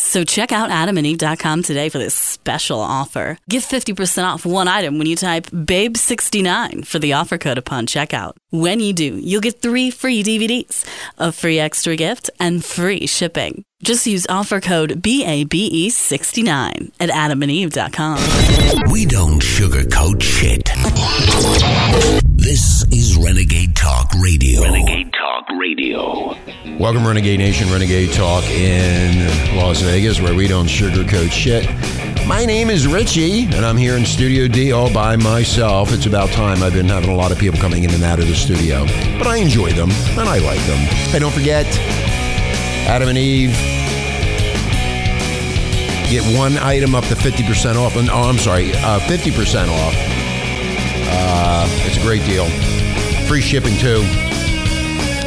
So check out adamandeve.com today for this special offer. Get 50% off one item when you type BABE69 for the offer code upon checkout. When you do, you'll get three free DVDs, a free extra gift, and free shipping. Just use offer code BABE69 at adamandeve.com. We don't sugarcoat shit. This is Renegade Talk Radio. Renegade Talk Radio. Welcome, Renegade Nation, Renegade Talk in Las Vegas, where we don't sugarcoat shit. My name is Richie, and I'm here in Studio D all by myself. It's about time. I've been having a lot of people coming in and out of the studio, but I enjoy them, and I like them. Hey, don't forget, Adam and Eve get one item up to 50% off. And, oh, I'm sorry, uh, 50% off. Uh, it's a great deal. Free shipping, too.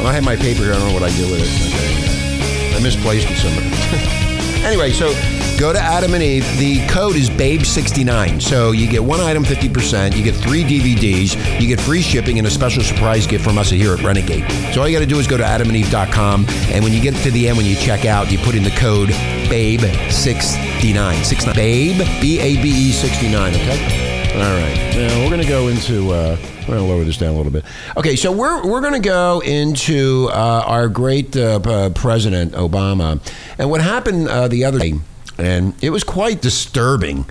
I have my paper here. I don't know what I do with it. Okay. I misplaced it somewhere. anyway, so go to Adam and Eve. The code is BABE69. So you get one item 50%, you get three DVDs, you get free shipping, and a special surprise gift from us here at Renegade. So all you got to do is go to adamandeve.com, and when you get to the end, when you check out, you put in the code BABE69. 69. BABE, B A B E 69, okay? All right. Now we're going to go into. Uh, we're going to lower this down a little bit. Okay, so we're we're going to go into uh, our great uh, p- president Obama, and what happened uh, the other day, and it was quite disturbing.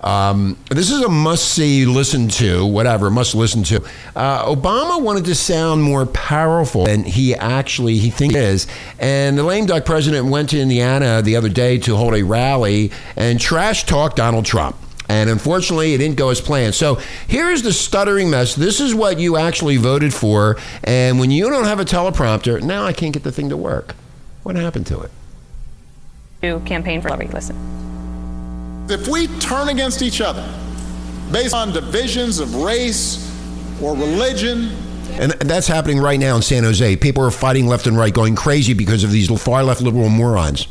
Um, this is a must see, listen to, whatever, must listen to. Uh, Obama wanted to sound more powerful than he actually he thinks he is. And the lame duck president went to Indiana the other day to hold a rally and trash talk Donald Trump. And unfortunately, it didn't go as planned. So here's the stuttering mess. This is what you actually voted for. And when you don't have a teleprompter, now I can't get the thing to work. What happened to it? To campaign for Larry. Listen. If we turn against each other based on divisions of race or religion, and that's happening right now in San Jose. People are fighting left and right, going crazy because of these far left liberal morons.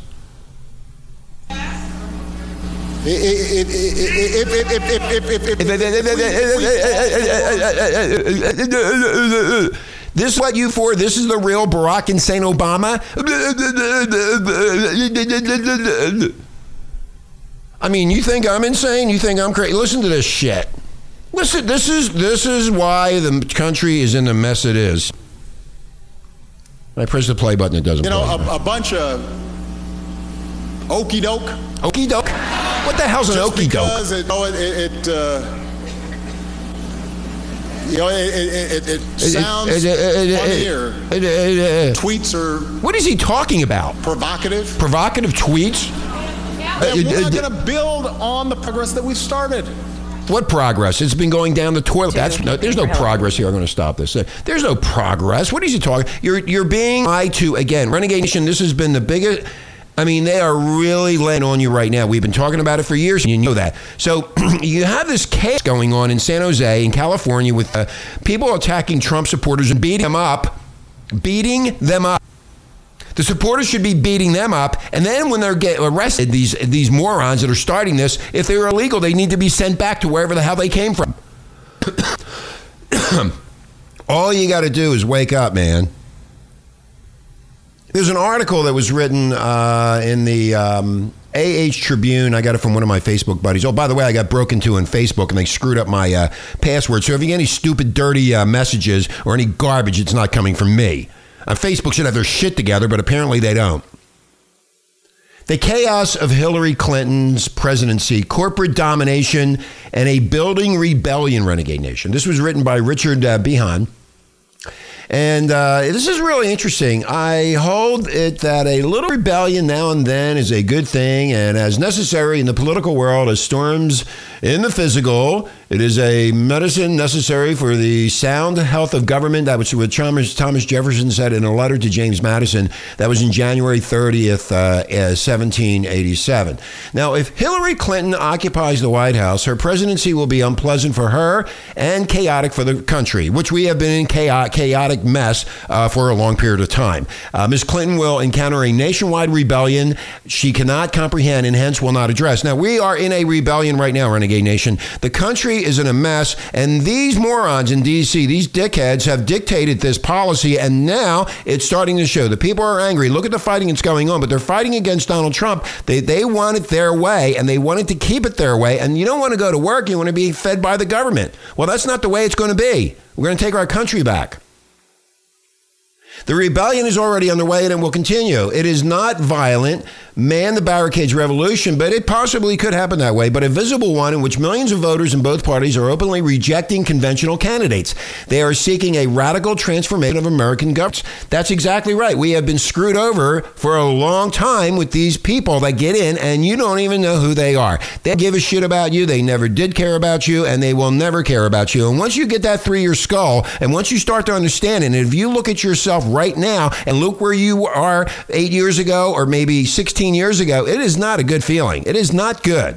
This is what you for? This is the real Barack Hussein Obama? I mean, you think I'm insane? You think I'm crazy? Listen to this shit. Listen, this is this is why the country is in the mess it is. I press the play button, it doesn't. Work. You know, a, a bunch of okey doke. Okey doke. What the hell's an okey doke? Because it, oh, it, it, it uh, you know, it, it, it, it sounds funnier. Tweets are. What is he talking about? Provocative. Provocative tweets. Yeah, we're not going to build on the progress that we've started. What progress? It's been going down the toilet. That's no, there's no progress here. I'm going to stop this. There's no progress. What is he talking? You're you're being lied to again. Renegade Nation. This has been the biggest. I mean, they are really laying on you right now. We've been talking about it for years, and you know that. So you have this chaos going on in San Jose, in California, with uh, people attacking Trump supporters and beating them up, beating them up. The supporters should be beating them up, and then when they're get arrested, these these morons that are starting this, if they're illegal, they need to be sent back to wherever the hell they came from. All you got to do is wake up, man. There's an article that was written uh, in the um, AH Tribune. I got it from one of my Facebook buddies. Oh, by the way, I got broken to in Facebook and they screwed up my uh, password. So if you get any stupid, dirty uh, messages or any garbage, it's not coming from me. Uh, Facebook should have their shit together, but apparently they don't. The chaos of Hillary Clinton's presidency, corporate domination, and a building rebellion, Renegade Nation. This was written by Richard uh, Behan. And uh, this is really interesting. I hold it that a little rebellion now and then is a good thing, and as necessary in the political world as storms in the physical, it is a medicine necessary for the sound health of government. That was what Thomas, Thomas Jefferson said in a letter to James Madison. That was in January 30th, uh, 1787. Now, if Hillary Clinton occupies the White House, her presidency will be unpleasant for her and chaotic for the country, which we have been in chaotic mess uh, for a long period of time. Uh, Ms. Clinton will encounter a nationwide rebellion she cannot comprehend and hence will not address. Now, we are in a rebellion right now, Renegade Nation. The country is in a mess, and these morons in D.C., these dickheads, have dictated this policy, and now it's starting to show. The people are angry. Look at the fighting that's going on, but they're fighting against Donald Trump. They, they want it their way, and they wanted to keep it their way, and you don't want to go to work, you want to be fed by the government. Well, that's not the way it's going to be. We're going to take our country back. The rebellion is already underway and it will continue. It is not violent man the barricades revolution, but it possibly could happen that way, but a visible one in which millions of voters in both parties are openly rejecting conventional candidates. They are seeking a radical transformation of American government. That's exactly right. We have been screwed over for a long time with these people that get in and you don't even know who they are. They give a shit about you, they never did care about you, and they will never care about you. And once you get that through your skull, and once you start to understand it, and if you look at yourself right now and look where you are eight years ago or maybe 16 years ago, it is not a good feeling. It is not good.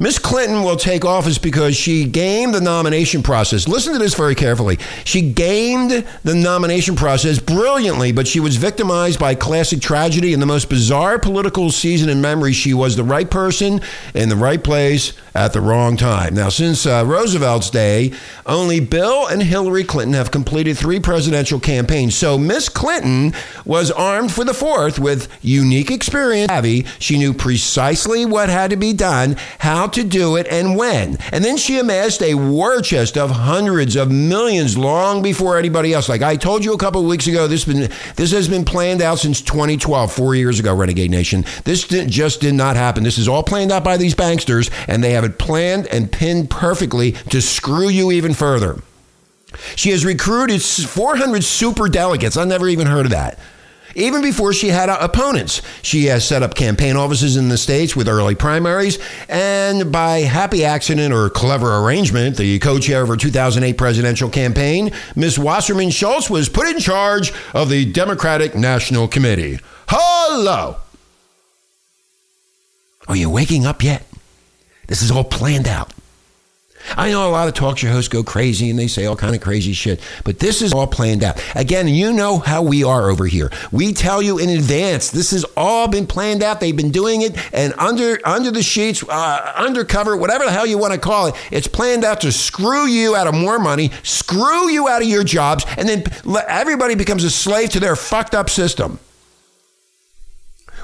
Miss Clinton will take office because she gamed the nomination process. Listen to this very carefully. She gamed the nomination process brilliantly, but she was victimized by classic tragedy in the most bizarre political season in memory. She was the right person in the right place at the wrong time. Now, since uh, Roosevelt's day, only Bill and Hillary Clinton have completed three presidential campaigns. So Miss Clinton was armed for the fourth with unique experience. She knew precisely what had to be done, how to do it and when. And then she amassed a war chest of hundreds of millions long before anybody else. Like I told you a couple weeks ago, this been this has been planned out since 2012, four years ago, Renegade Nation. This did, just did not happen. This is all planned out by these banksters, and they have it planned and pinned perfectly to screw you even further. She has recruited 400 super delegates. I never even heard of that even before she had opponents. She has set up campaign offices in the states with early primaries, and by happy accident or clever arrangement, the co chair of her 2008 presidential campaign, Ms. Wasserman Schultz, was put in charge of the Democratic National Committee. Hello! Are you waking up yet? This is all planned out. I know a lot of talk show hosts go crazy and they say all kind of crazy shit, but this is all planned out. Again, you know how we are over here. We tell you in advance. This has all been planned out. They've been doing it, and under under the sheets, uh, undercover, whatever the hell you want to call it, it's planned out to screw you out of more money, screw you out of your jobs, and then everybody becomes a slave to their fucked up system.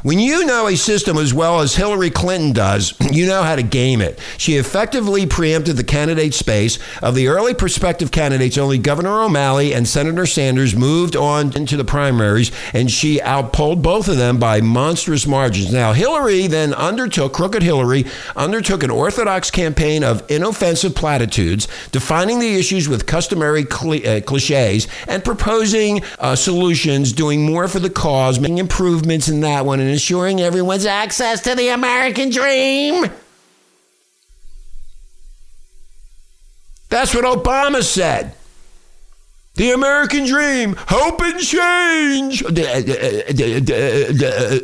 When you know a system as well as Hillary Clinton does, you know how to game it. She effectively preempted the candidate space of the early prospective candidates. Only Governor O'Malley and Senator Sanders moved on into the primaries, and she outpolled both of them by monstrous margins. Now, Hillary then undertook, Crooked Hillary, undertook an orthodox campaign of inoffensive platitudes, defining the issues with customary uh, cliches, and proposing uh, solutions, doing more for the cause, making improvements in that one, and ensuring everyone's access to the American dream. That's what Obama said. The American dream, hope and change. Uh, uh, uh,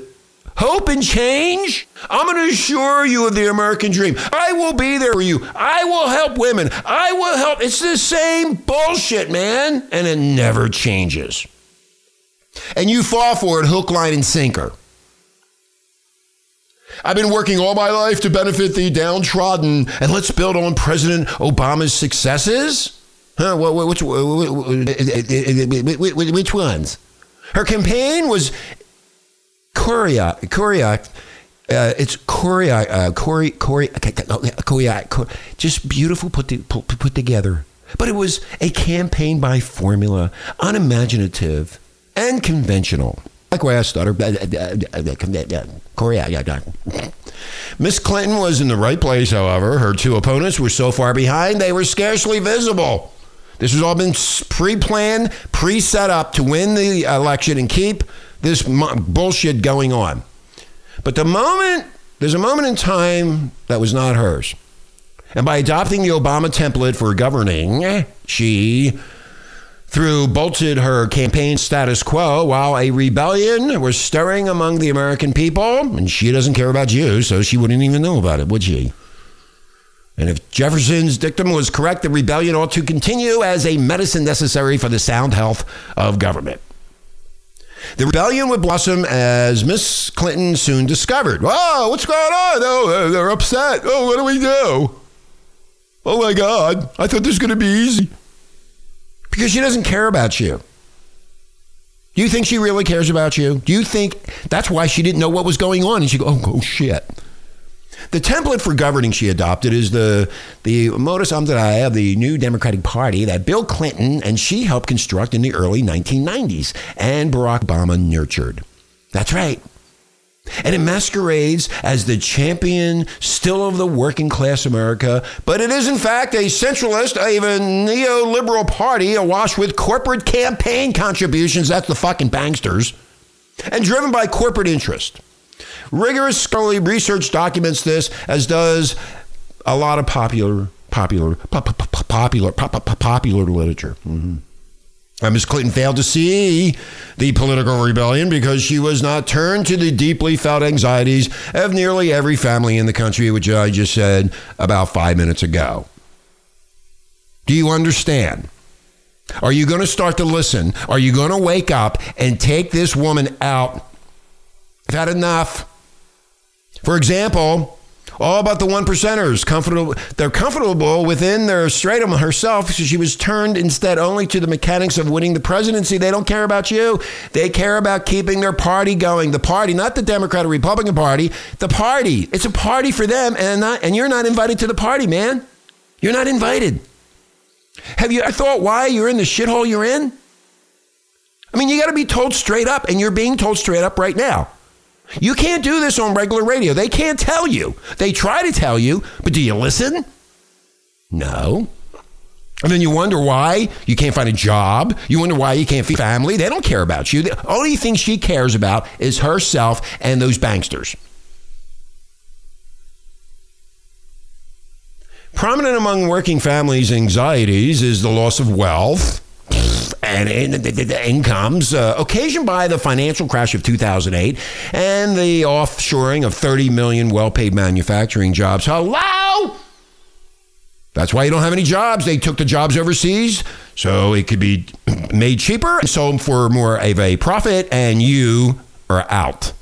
hope and change? I'm going to assure you of the American dream. I will be there for you. I will help women. I will help. It's the same bullshit, man. And it never changes. And you fall for it hook, line, and sinker. I've been working all my life to benefit the downtrodden, and let's build on President Obama's successes? Huh? Which, which, which ones? Her campaign was choreographed. Choreographed. Uh, it's choreo, uh, chore, chore, just beautiful put, to, put, put together. But it was a campaign by formula, unimaginative and conventional. Like where I stutter. Uh, uh, uh, Korea. Miss Clinton was in the right place, however. Her two opponents were so far behind they were scarcely visible. This has all been pre planned, pre set up to win the election and keep this bullshit going on. But the moment, there's a moment in time that was not hers. And by adopting the Obama template for governing, she through bolted her campaign status quo while a rebellion was stirring among the American people, and she doesn't care about you, so she wouldn't even know about it, would she? And if Jefferson's dictum was correct, the rebellion ought to continue as a medicine necessary for the sound health of government. The rebellion would blossom as Miss Clinton soon discovered. Oh, what's going on? Oh, they're upset. Oh, what do we do? Oh my God, I thought this was going to be easy. Because she doesn't care about you. Do you think she really cares about you? Do you think that's why she didn't know what was going on? And she go, oh, oh shit. The template for governing she adopted is the the modus operandi of the new Democratic Party that Bill Clinton and she helped construct in the early 1990s and Barack Obama nurtured. That's right. And it masquerades as the champion still of the working class America, but it is in fact a centralist, even neoliberal party awash with corporate campaign contributions. That's the fucking banksters. And driven by corporate interest. Rigorous scholarly research documents this, as does a lot of popular, popular, popular, popular popular literature. Mm-hmm. Uh, Ms. Clinton failed to see the political rebellion because she was not turned to the deeply felt anxieties of nearly every family in the country, which I just said about five minutes ago. Do you understand? Are you going to start to listen? Are you going to wake up and take this woman out? I've had enough. For example, all about the one percenters. Comfortable, they're comfortable within their stratum herself. So she was turned instead only to the mechanics of winning the presidency. They don't care about you. They care about keeping their party going. The party, not the Democrat or Republican Party. The party. It's a party for them, and not, and you're not invited to the party, man. You're not invited. Have you ever thought why you're in the shithole you're in? I mean, you got to be told straight up, and you're being told straight up right now. You can't do this on regular radio. They can't tell you. They try to tell you, but do you listen? No. And then you wonder why you can't find a job. You wonder why you can't feed family. They don't care about you. The only thing she cares about is herself and those banksters. Prominent among working families' anxieties is the loss of wealth and, the incomes uh, occasioned by the financial crash of 2008 and the offshoring of 30 million well paid manufacturing jobs. Hello? That's why you don't have any jobs. They took the jobs overseas so it could be made cheaper and sold for more of a profit, and you are out.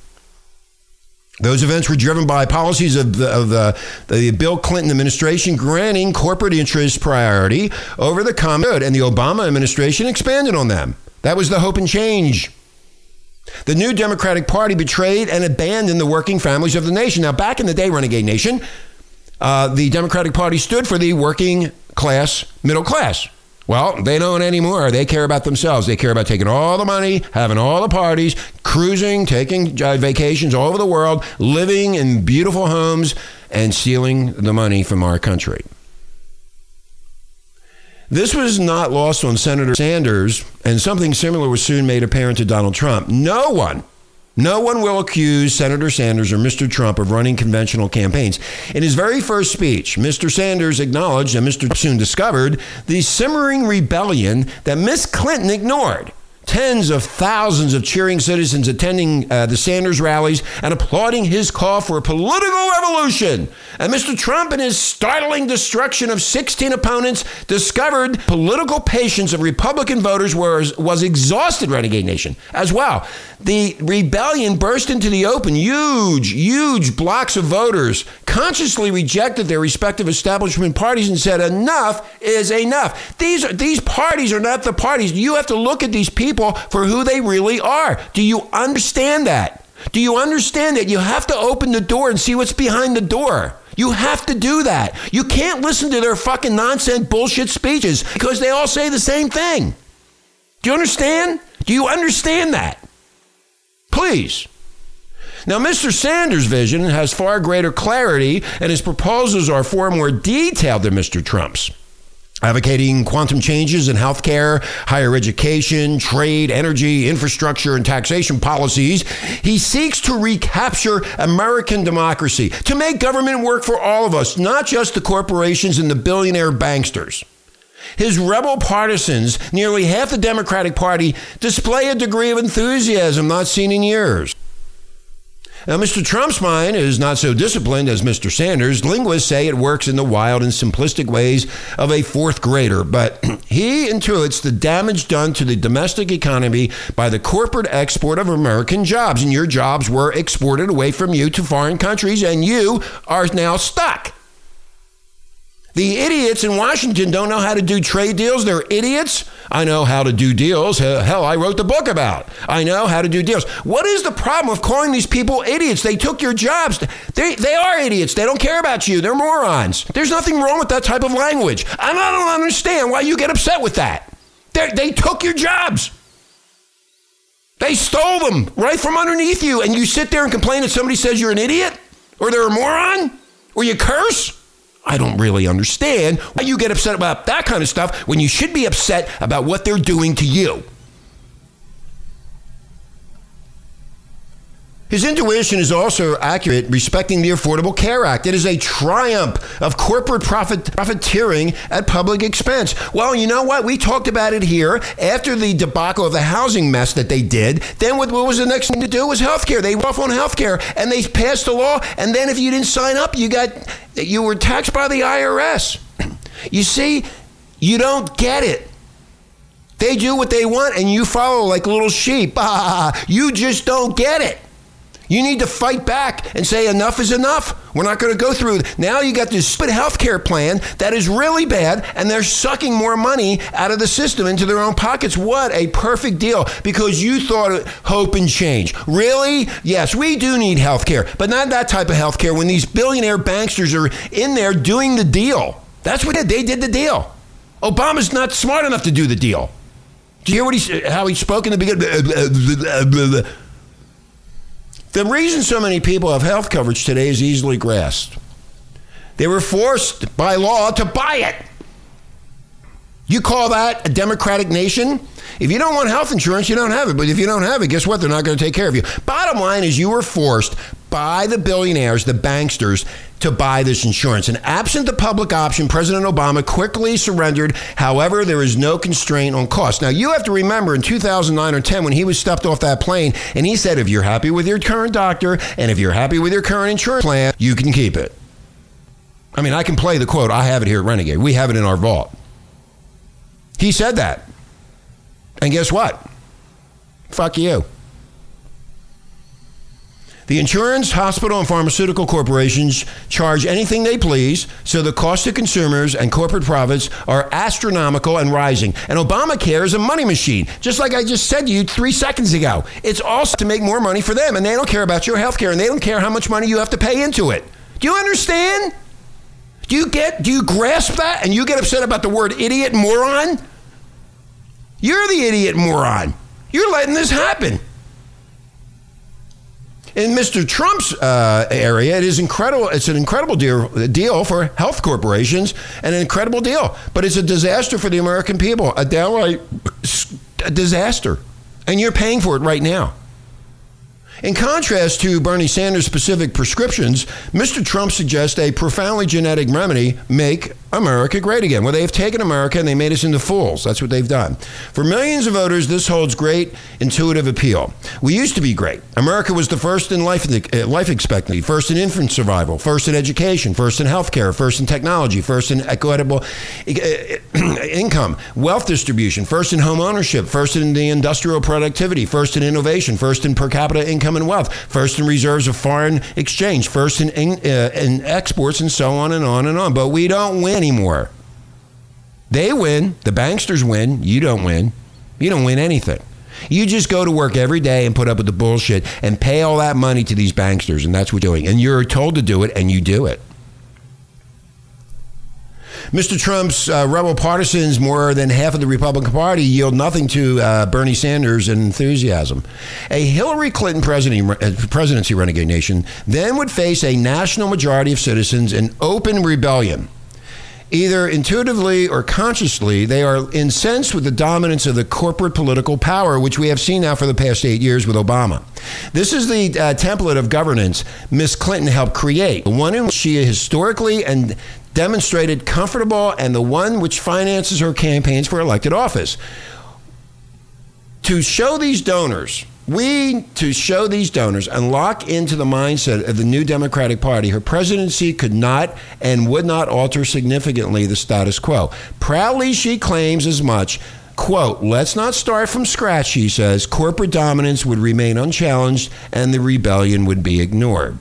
Those events were driven by policies of the, of the, the Bill Clinton administration granting corporate interests priority over the common good, and the Obama administration expanded on them. That was the hope and change. The new Democratic Party betrayed and abandoned the working families of the nation. Now, back in the day, Renegade Nation, uh, the Democratic Party stood for the working class, middle class. Well, they don't anymore. They care about themselves. They care about taking all the money, having all the parties, cruising, taking uh, vacations all over the world, living in beautiful homes, and stealing the money from our country. This was not lost on Senator Sanders, and something similar was soon made apparent to Donald Trump. No one no one will accuse Senator Sanders or Mr. Trump of running conventional campaigns. In his very first speech, Mr. Sanders acknowledged, and Mr. soon discovered, the simmering rebellion that Miss Clinton ignored tens of thousands of cheering citizens attending uh, the Sanders rallies and applauding his call for a political revolution. And Mr. Trump, in his startling destruction of 16 opponents, discovered political patience of Republican voters was, was exhausted, Renegade Nation, as well. The rebellion burst into the open. Huge, huge blocks of voters consciously rejected their respective establishment parties and said, enough is enough. These, are, these parties are not the parties. You have to look at these people people for who they really are. Do you understand that? Do you understand that you have to open the door and see what's behind the door? You have to do that. You can't listen to their fucking nonsense bullshit speeches because they all say the same thing. Do you understand? Do you understand that? Please. Now, Mr. Sanders' vision has far greater clarity, and his proposals are far more detailed than Mr. Trump's. Advocating quantum changes in healthcare, higher education, trade, energy, infrastructure, and taxation policies. He seeks to recapture American democracy, to make government work for all of us, not just the corporations and the billionaire banksters. His rebel partisans, nearly half the Democratic Party, display a degree of enthusiasm not seen in years. Now, Mr. Trump's mind is not so disciplined as Mr. Sanders. Linguists say it works in the wild and simplistic ways of a fourth grader, but he intuits the damage done to the domestic economy by the corporate export of American jobs. And your jobs were exported away from you to foreign countries, and you are now stuck. The idiots in Washington don't know how to do trade deals. They're idiots. I know how to do deals. Hell, I wrote the book about. I know how to do deals. What is the problem of calling these people idiots? They took your jobs. They, they are idiots. They don't care about you. They're morons. There's nothing wrong with that type of language. And I don't understand why you get upset with that. They're, they took your jobs. They stole them right from underneath you. And you sit there and complain that somebody says you're an idiot or they're a moron or you curse. I don't really understand why you get upset about that kind of stuff when you should be upset about what they're doing to you. His intuition is also accurate respecting the Affordable Care Act. It is a triumph of corporate profit, profiteering at public expense. Well, you know what? We talked about it here after the debacle of the housing mess that they did. Then what, what was the next thing to do was health care. They were off on health care and they passed a law. And then if you didn't sign up, you got you were taxed by the IRS. You see, you don't get it. They do what they want and you follow like little sheep. You just don't get it. You need to fight back and say enough is enough. We're not going to go through. Now you got this split health care plan that is really bad, and they're sucking more money out of the system into their own pockets. What a perfect deal because you thought hope and change. Really? Yes, we do need health care, but not that type of health care when these billionaire banksters are in there doing the deal. That's what they did. They did the deal. Obama's not smart enough to do the deal. Do you hear what he, how he spoke in the beginning? The reason so many people have health coverage today is easily grasped. They were forced by law to buy it. You call that a democratic nation? If you don't want health insurance, you don't have it. But if you don't have it, guess what? They're not going to take care of you. Bottom line is you were forced by the billionaires, the banksters, to buy this insurance. And absent the public option, President Obama quickly surrendered. However, there is no constraint on cost. Now, you have to remember in 2009 or 10 when he was stepped off that plane and he said, if you're happy with your current doctor and if you're happy with your current insurance plan, you can keep it. I mean, I can play the quote. I have it here at Renegade. We have it in our vault. He said that. And guess what? Fuck you. The insurance, hospital, and pharmaceutical corporations charge anything they please, so the cost to consumers and corporate profits are astronomical and rising. And Obamacare is a money machine, just like I just said to you three seconds ago. It's also to make more money for them, and they don't care about your health care, and they don't care how much money you have to pay into it. Do you understand? Do you get, do you grasp that? And you get upset about the word idiot moron? You're the idiot moron. You're letting this happen. In Mr. Trump's uh, area, it is incredible. It's an incredible deal, deal for health corporations, and an incredible deal. But it's a disaster for the American people, a downright a disaster, and you're paying for it right now. In contrast to Bernie Sanders' specific prescriptions, Mr. Trump suggests a profoundly genetic remedy make America great again. Well, they've taken America and they made us into fools. That's what they've done. For millions of voters, this holds great intuitive appeal. We used to be great. America was the first in life, uh, life expectancy, first in infant survival, first in education, first in healthcare, first in technology, first in equitable uh, income, wealth distribution, first in home ownership, first in the industrial productivity, first in innovation, first in per capita income and wealth, first in reserves of foreign exchange, first in, in, uh, in exports, and so on and on and on. But we don't win anymore. They win. The banksters win. You don't win. You don't win anything. You just go to work every day and put up with the bullshit and pay all that money to these banksters, and that's what you're doing. And you're told to do it, and you do it. Mr. Trump's uh, rebel partisans, more than half of the Republican Party, yield nothing to uh, Bernie Sanders' enthusiasm. A Hillary Clinton uh, presidency renegade nation then would face a national majority of citizens in open rebellion Either intuitively or consciously, they are incensed with the dominance of the corporate political power, which we have seen now for the past eight years with Obama. This is the uh, template of governance Miss Clinton helped create, the one in which she historically and demonstrated comfortable, and the one which finances her campaigns for elected office. To show these donors we, to show these donors and lock into the mindset of the new Democratic Party, her presidency could not and would not alter significantly the status quo. Proudly, she claims as much. Quote, let's not start from scratch, she says. Corporate dominance would remain unchallenged and the rebellion would be ignored.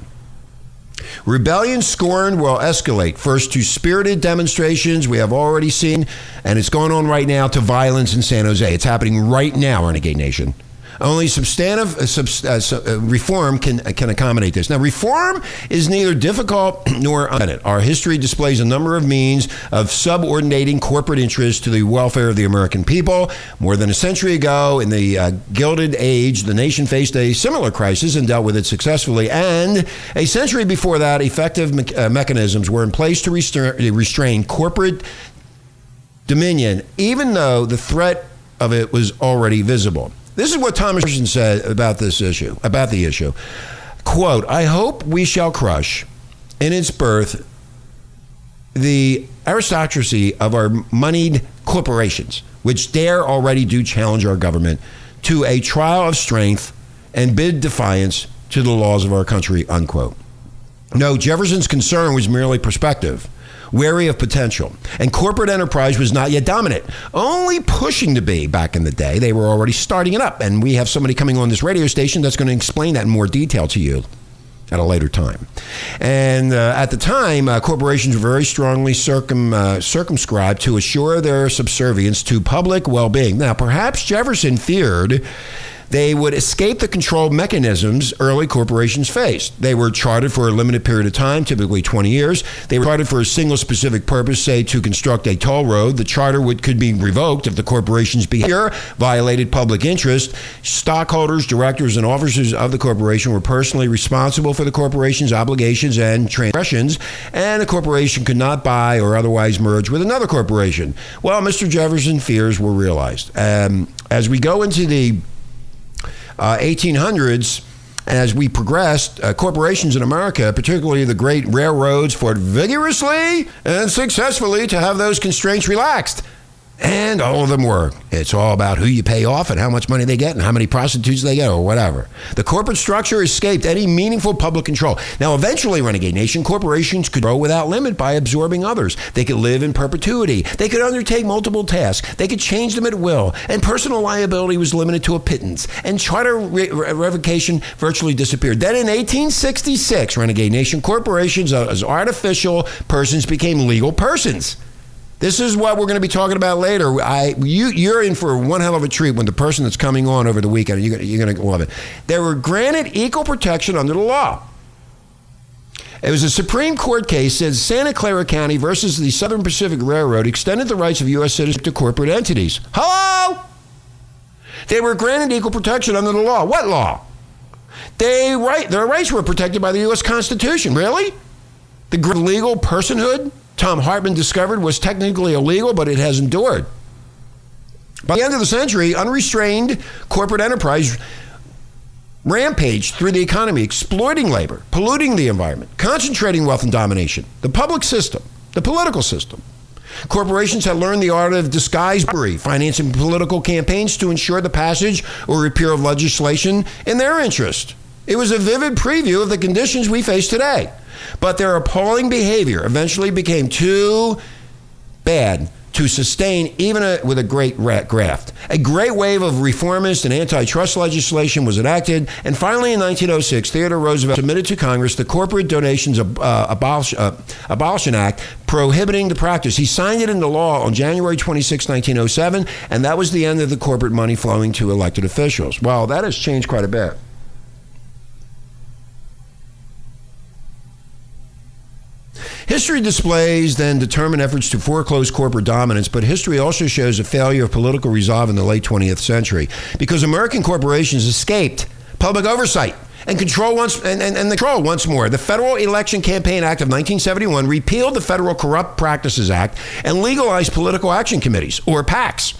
Rebellion scorned will escalate first to spirited demonstrations we have already seen, and it's going on right now to violence in San Jose. It's happening right now, Renegade Nation. Only substantive uh, uh, uh, reform can uh, can accommodate this. Now, reform is neither difficult nor unintended. Our history displays a number of means of subordinating corporate interests to the welfare of the American people. More than a century ago, in the uh, Gilded Age, the nation faced a similar crisis and dealt with it successfully. And a century before that, effective me- uh, mechanisms were in place to restra- restrain corporate dominion, even though the threat of it was already visible. This is what Thomas Jefferson said about this issue, about the issue. Quote, I hope we shall crush in its birth the aristocracy of our moneyed corporations, which dare already do challenge our government to a trial of strength and bid defiance to the laws of our country, unquote. No, Jefferson's concern was merely perspective wary of potential. And corporate enterprise was not yet dominant, only pushing to be back in the day. They were already starting it up. And we have somebody coming on this radio station that's going to explain that in more detail to you at a later time. And uh, at the time, uh, corporations were very strongly circum, uh, circumscribed to assure their subservience to public well being. Now, perhaps Jefferson feared they would escape the control mechanisms early corporations faced. They were chartered for a limited period of time, typically 20 years. They were chartered for a single specific purpose, say to construct a toll road. The charter would, could be revoked if the corporation's behavior violated public interest. Stockholders, directors, and officers of the corporation were personally responsible for the corporation's obligations and transgressions, and the corporation could not buy or otherwise merge with another corporation. Well, Mr. Jefferson's fears were realized. Um, as we go into the uh, 1800s, as we progressed, uh, corporations in America, particularly the great railroads, fought vigorously and successfully to have those constraints relaxed. And all of them were. It's all about who you pay off and how much money they get and how many prostitutes they get or whatever. The corporate structure escaped any meaningful public control. Now, eventually, Renegade Nation, corporations could grow without limit by absorbing others. They could live in perpetuity. They could undertake multiple tasks. They could change them at will. And personal liability was limited to a pittance. And charter re- revocation virtually disappeared. Then in 1866, Renegade Nation, corporations uh, as artificial persons became legal persons. This is what we're going to be talking about later. I, you, you're in for one hell of a treat when the person that's coming on over the weekend, you're, you're going to love it. They were granted equal protection under the law. It was a Supreme Court case says Santa Clara County versus the Southern Pacific Railroad extended the rights of U.S. citizens to corporate entities. Hello? They were granted equal protection under the law. What law? They right, their rights were protected by the U.S. Constitution. Really? The legal personhood Thom Hartmann discovered was technically illegal, but it has endured. By the end of the century, unrestrained corporate enterprise rampaged through the economy, exploiting labor, polluting the environment, concentrating wealth and domination. The public system, the political system. Corporations had learned the art of disguise, financing political campaigns to ensure the passage or repeal of legislation in their interest. It was a vivid preview of the conditions we face today. But their appalling behavior eventually became too bad to sustain even a, with a great graft. A great wave of reformist and antitrust legislation was enacted, and finally in 1906, Theodore Roosevelt submitted to Congress the Corporate Donations uh, Abolish, uh, Abolition Act prohibiting the practice. He signed it into law on January 26, 1907, and that was the end of the corporate money flowing to elected officials. Well, that has changed quite a bit. History displays then determined efforts to foreclose corporate dominance, but history also shows a failure of political resolve in the late 20th century because American corporations escaped public oversight and control once and, and, and control once more. The Federal Election Campaign Act of 1971 repealed the Federal Corrupt Practices Act and legalized political action committees or PACs.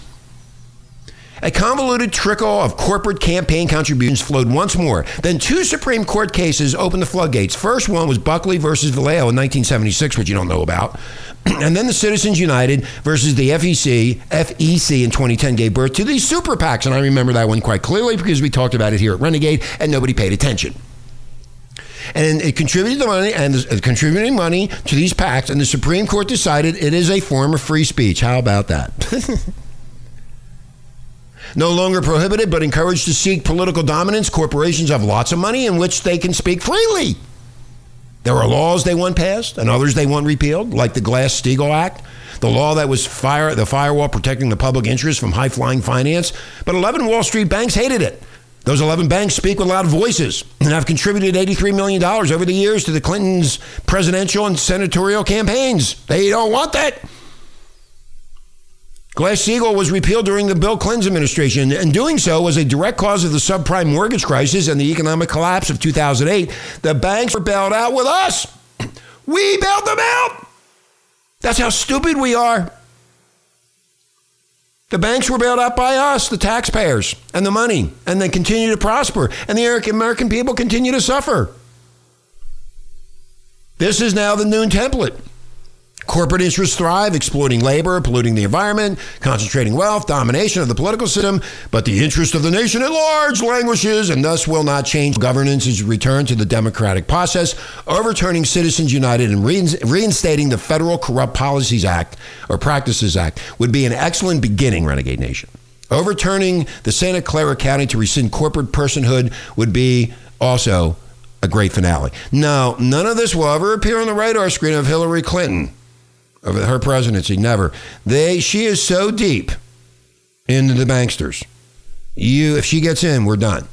A convoluted trickle of corporate campaign contributions flowed once more. Then two Supreme Court cases opened the floodgates. First one was Buckley versus Valeo in 1976, which you don't know about. and then the Citizens United versus the FEC, FEC in 2010 gave birth to these super PACs. And I remember that one quite clearly because we talked about it here at Renegade and nobody paid attention. And it contributed the money and uh, contributing money to these PACs, and the Supreme Court decided it is a form of free speech. How about that? No longer prohibited, but encouraged to seek political dominance, corporations have lots of money in which they can speak freely. There are laws they want passed and others they want repealed, like the Glass Steagall Act, the law that was fire, the firewall protecting the public interest from high flying finance. But 11 Wall Street banks hated it. Those 11 banks speak with loud voices and have contributed $83 million over the years to the Clintons' presidential and senatorial campaigns. They don't want that. Glass-Steagall was repealed during the Bill Clinton administration, and doing so was a direct cause of the subprime mortgage crisis and the economic collapse of 2008. The banks were bailed out with us. We bailed them out. That's how stupid we are. The banks were bailed out by us, the taxpayers, and the money, and they continue to prosper, and the American people continue to suffer. This is now the noon template. Corporate interests thrive, exploiting labor, polluting the environment, concentrating wealth, domination of the political system, but the interest of the nation at large languishes and thus will not change. Governance is returned to the democratic process, overturning Citizens United and reinstating the Federal Corrupt Policies Act or Practices Act would be an excellent beginning, Renegade Nation. Overturning the Santa Clara County to rescind corporate personhood would be also a great finale. Now, none of this will ever appear on the radar screen of Hillary Clinton of her presidency. Never. They. She is so deep into the banksters. You, if she gets in, we're done.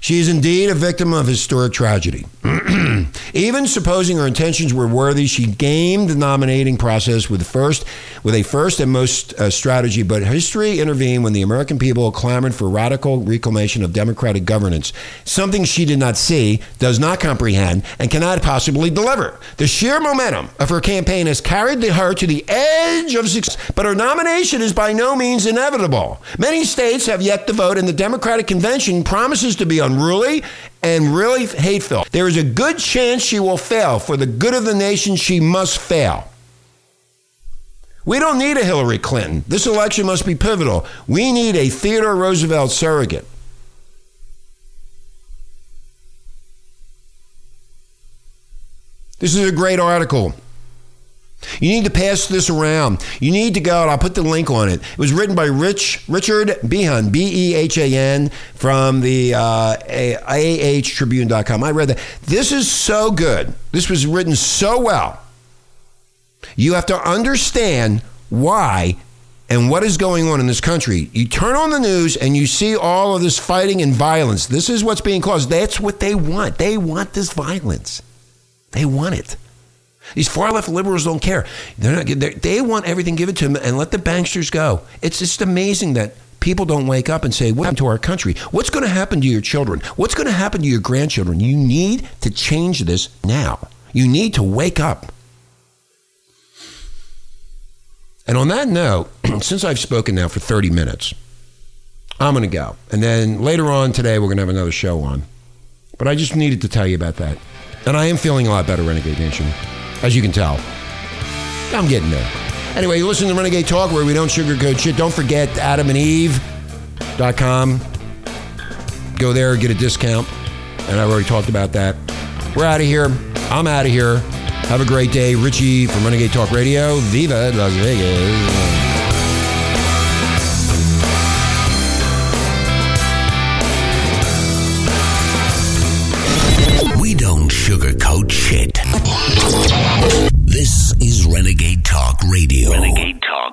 She is indeed a victim of historic tragedy. Even supposing her intentions were worthy, she gamed the nominating process with first, with a first and most uh, strategy. But history intervened when the American people clamored for radical reclamation of democratic governance, something she did not see, does not comprehend, and cannot possibly deliver. The sheer momentum of her campaign has carried her to the edge of success, but her nomination is by no means inevitable. Many states have yet to vote, and the Democratic Convention promises to be unruly and really hateful. There is a good chance she will fail. For the good of the nation, she must fail. We don't need a Hillary Clinton. This election must be pivotal. We need a Theodore Roosevelt surrogate. This is a great article. You need to pass this around. You need to go, and I'll put the link on it. It was written by Rich Richard Behan, B E H A N, from the uh, AHTribune.com. I read that. This is so good. This was written so well. You have to understand why and what is going on in this country. You turn on the news and you see all of this fighting and violence. This is what's being caused. That's what they want. They want this violence. They want it. These far left liberals don't care. They're not, they're, they want everything given to them and let the banksters go. It's just amazing that people don't wake up and say, What happened to our country? What's going to happen to your children? What's going to happen to your grandchildren? You need to change this now. You need to wake up. And on that note, since I've spoken now for 30 minutes, I'm going to go. And then later on today, we're going to have another show on. But I just needed to tell you about that. And I am feeling a lot better, Renegade Nation as you can tell. I'm getting there. Anyway, you listen to Renegade Talk where we don't sugarcoat shit. Don't forget adamandeve.com. Go there, get a discount. And I've already talked about that. We're out of here. I'm out of here. Have a great day. Richie from Renegade Talk Radio. Viva Las Vegas.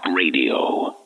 Radio.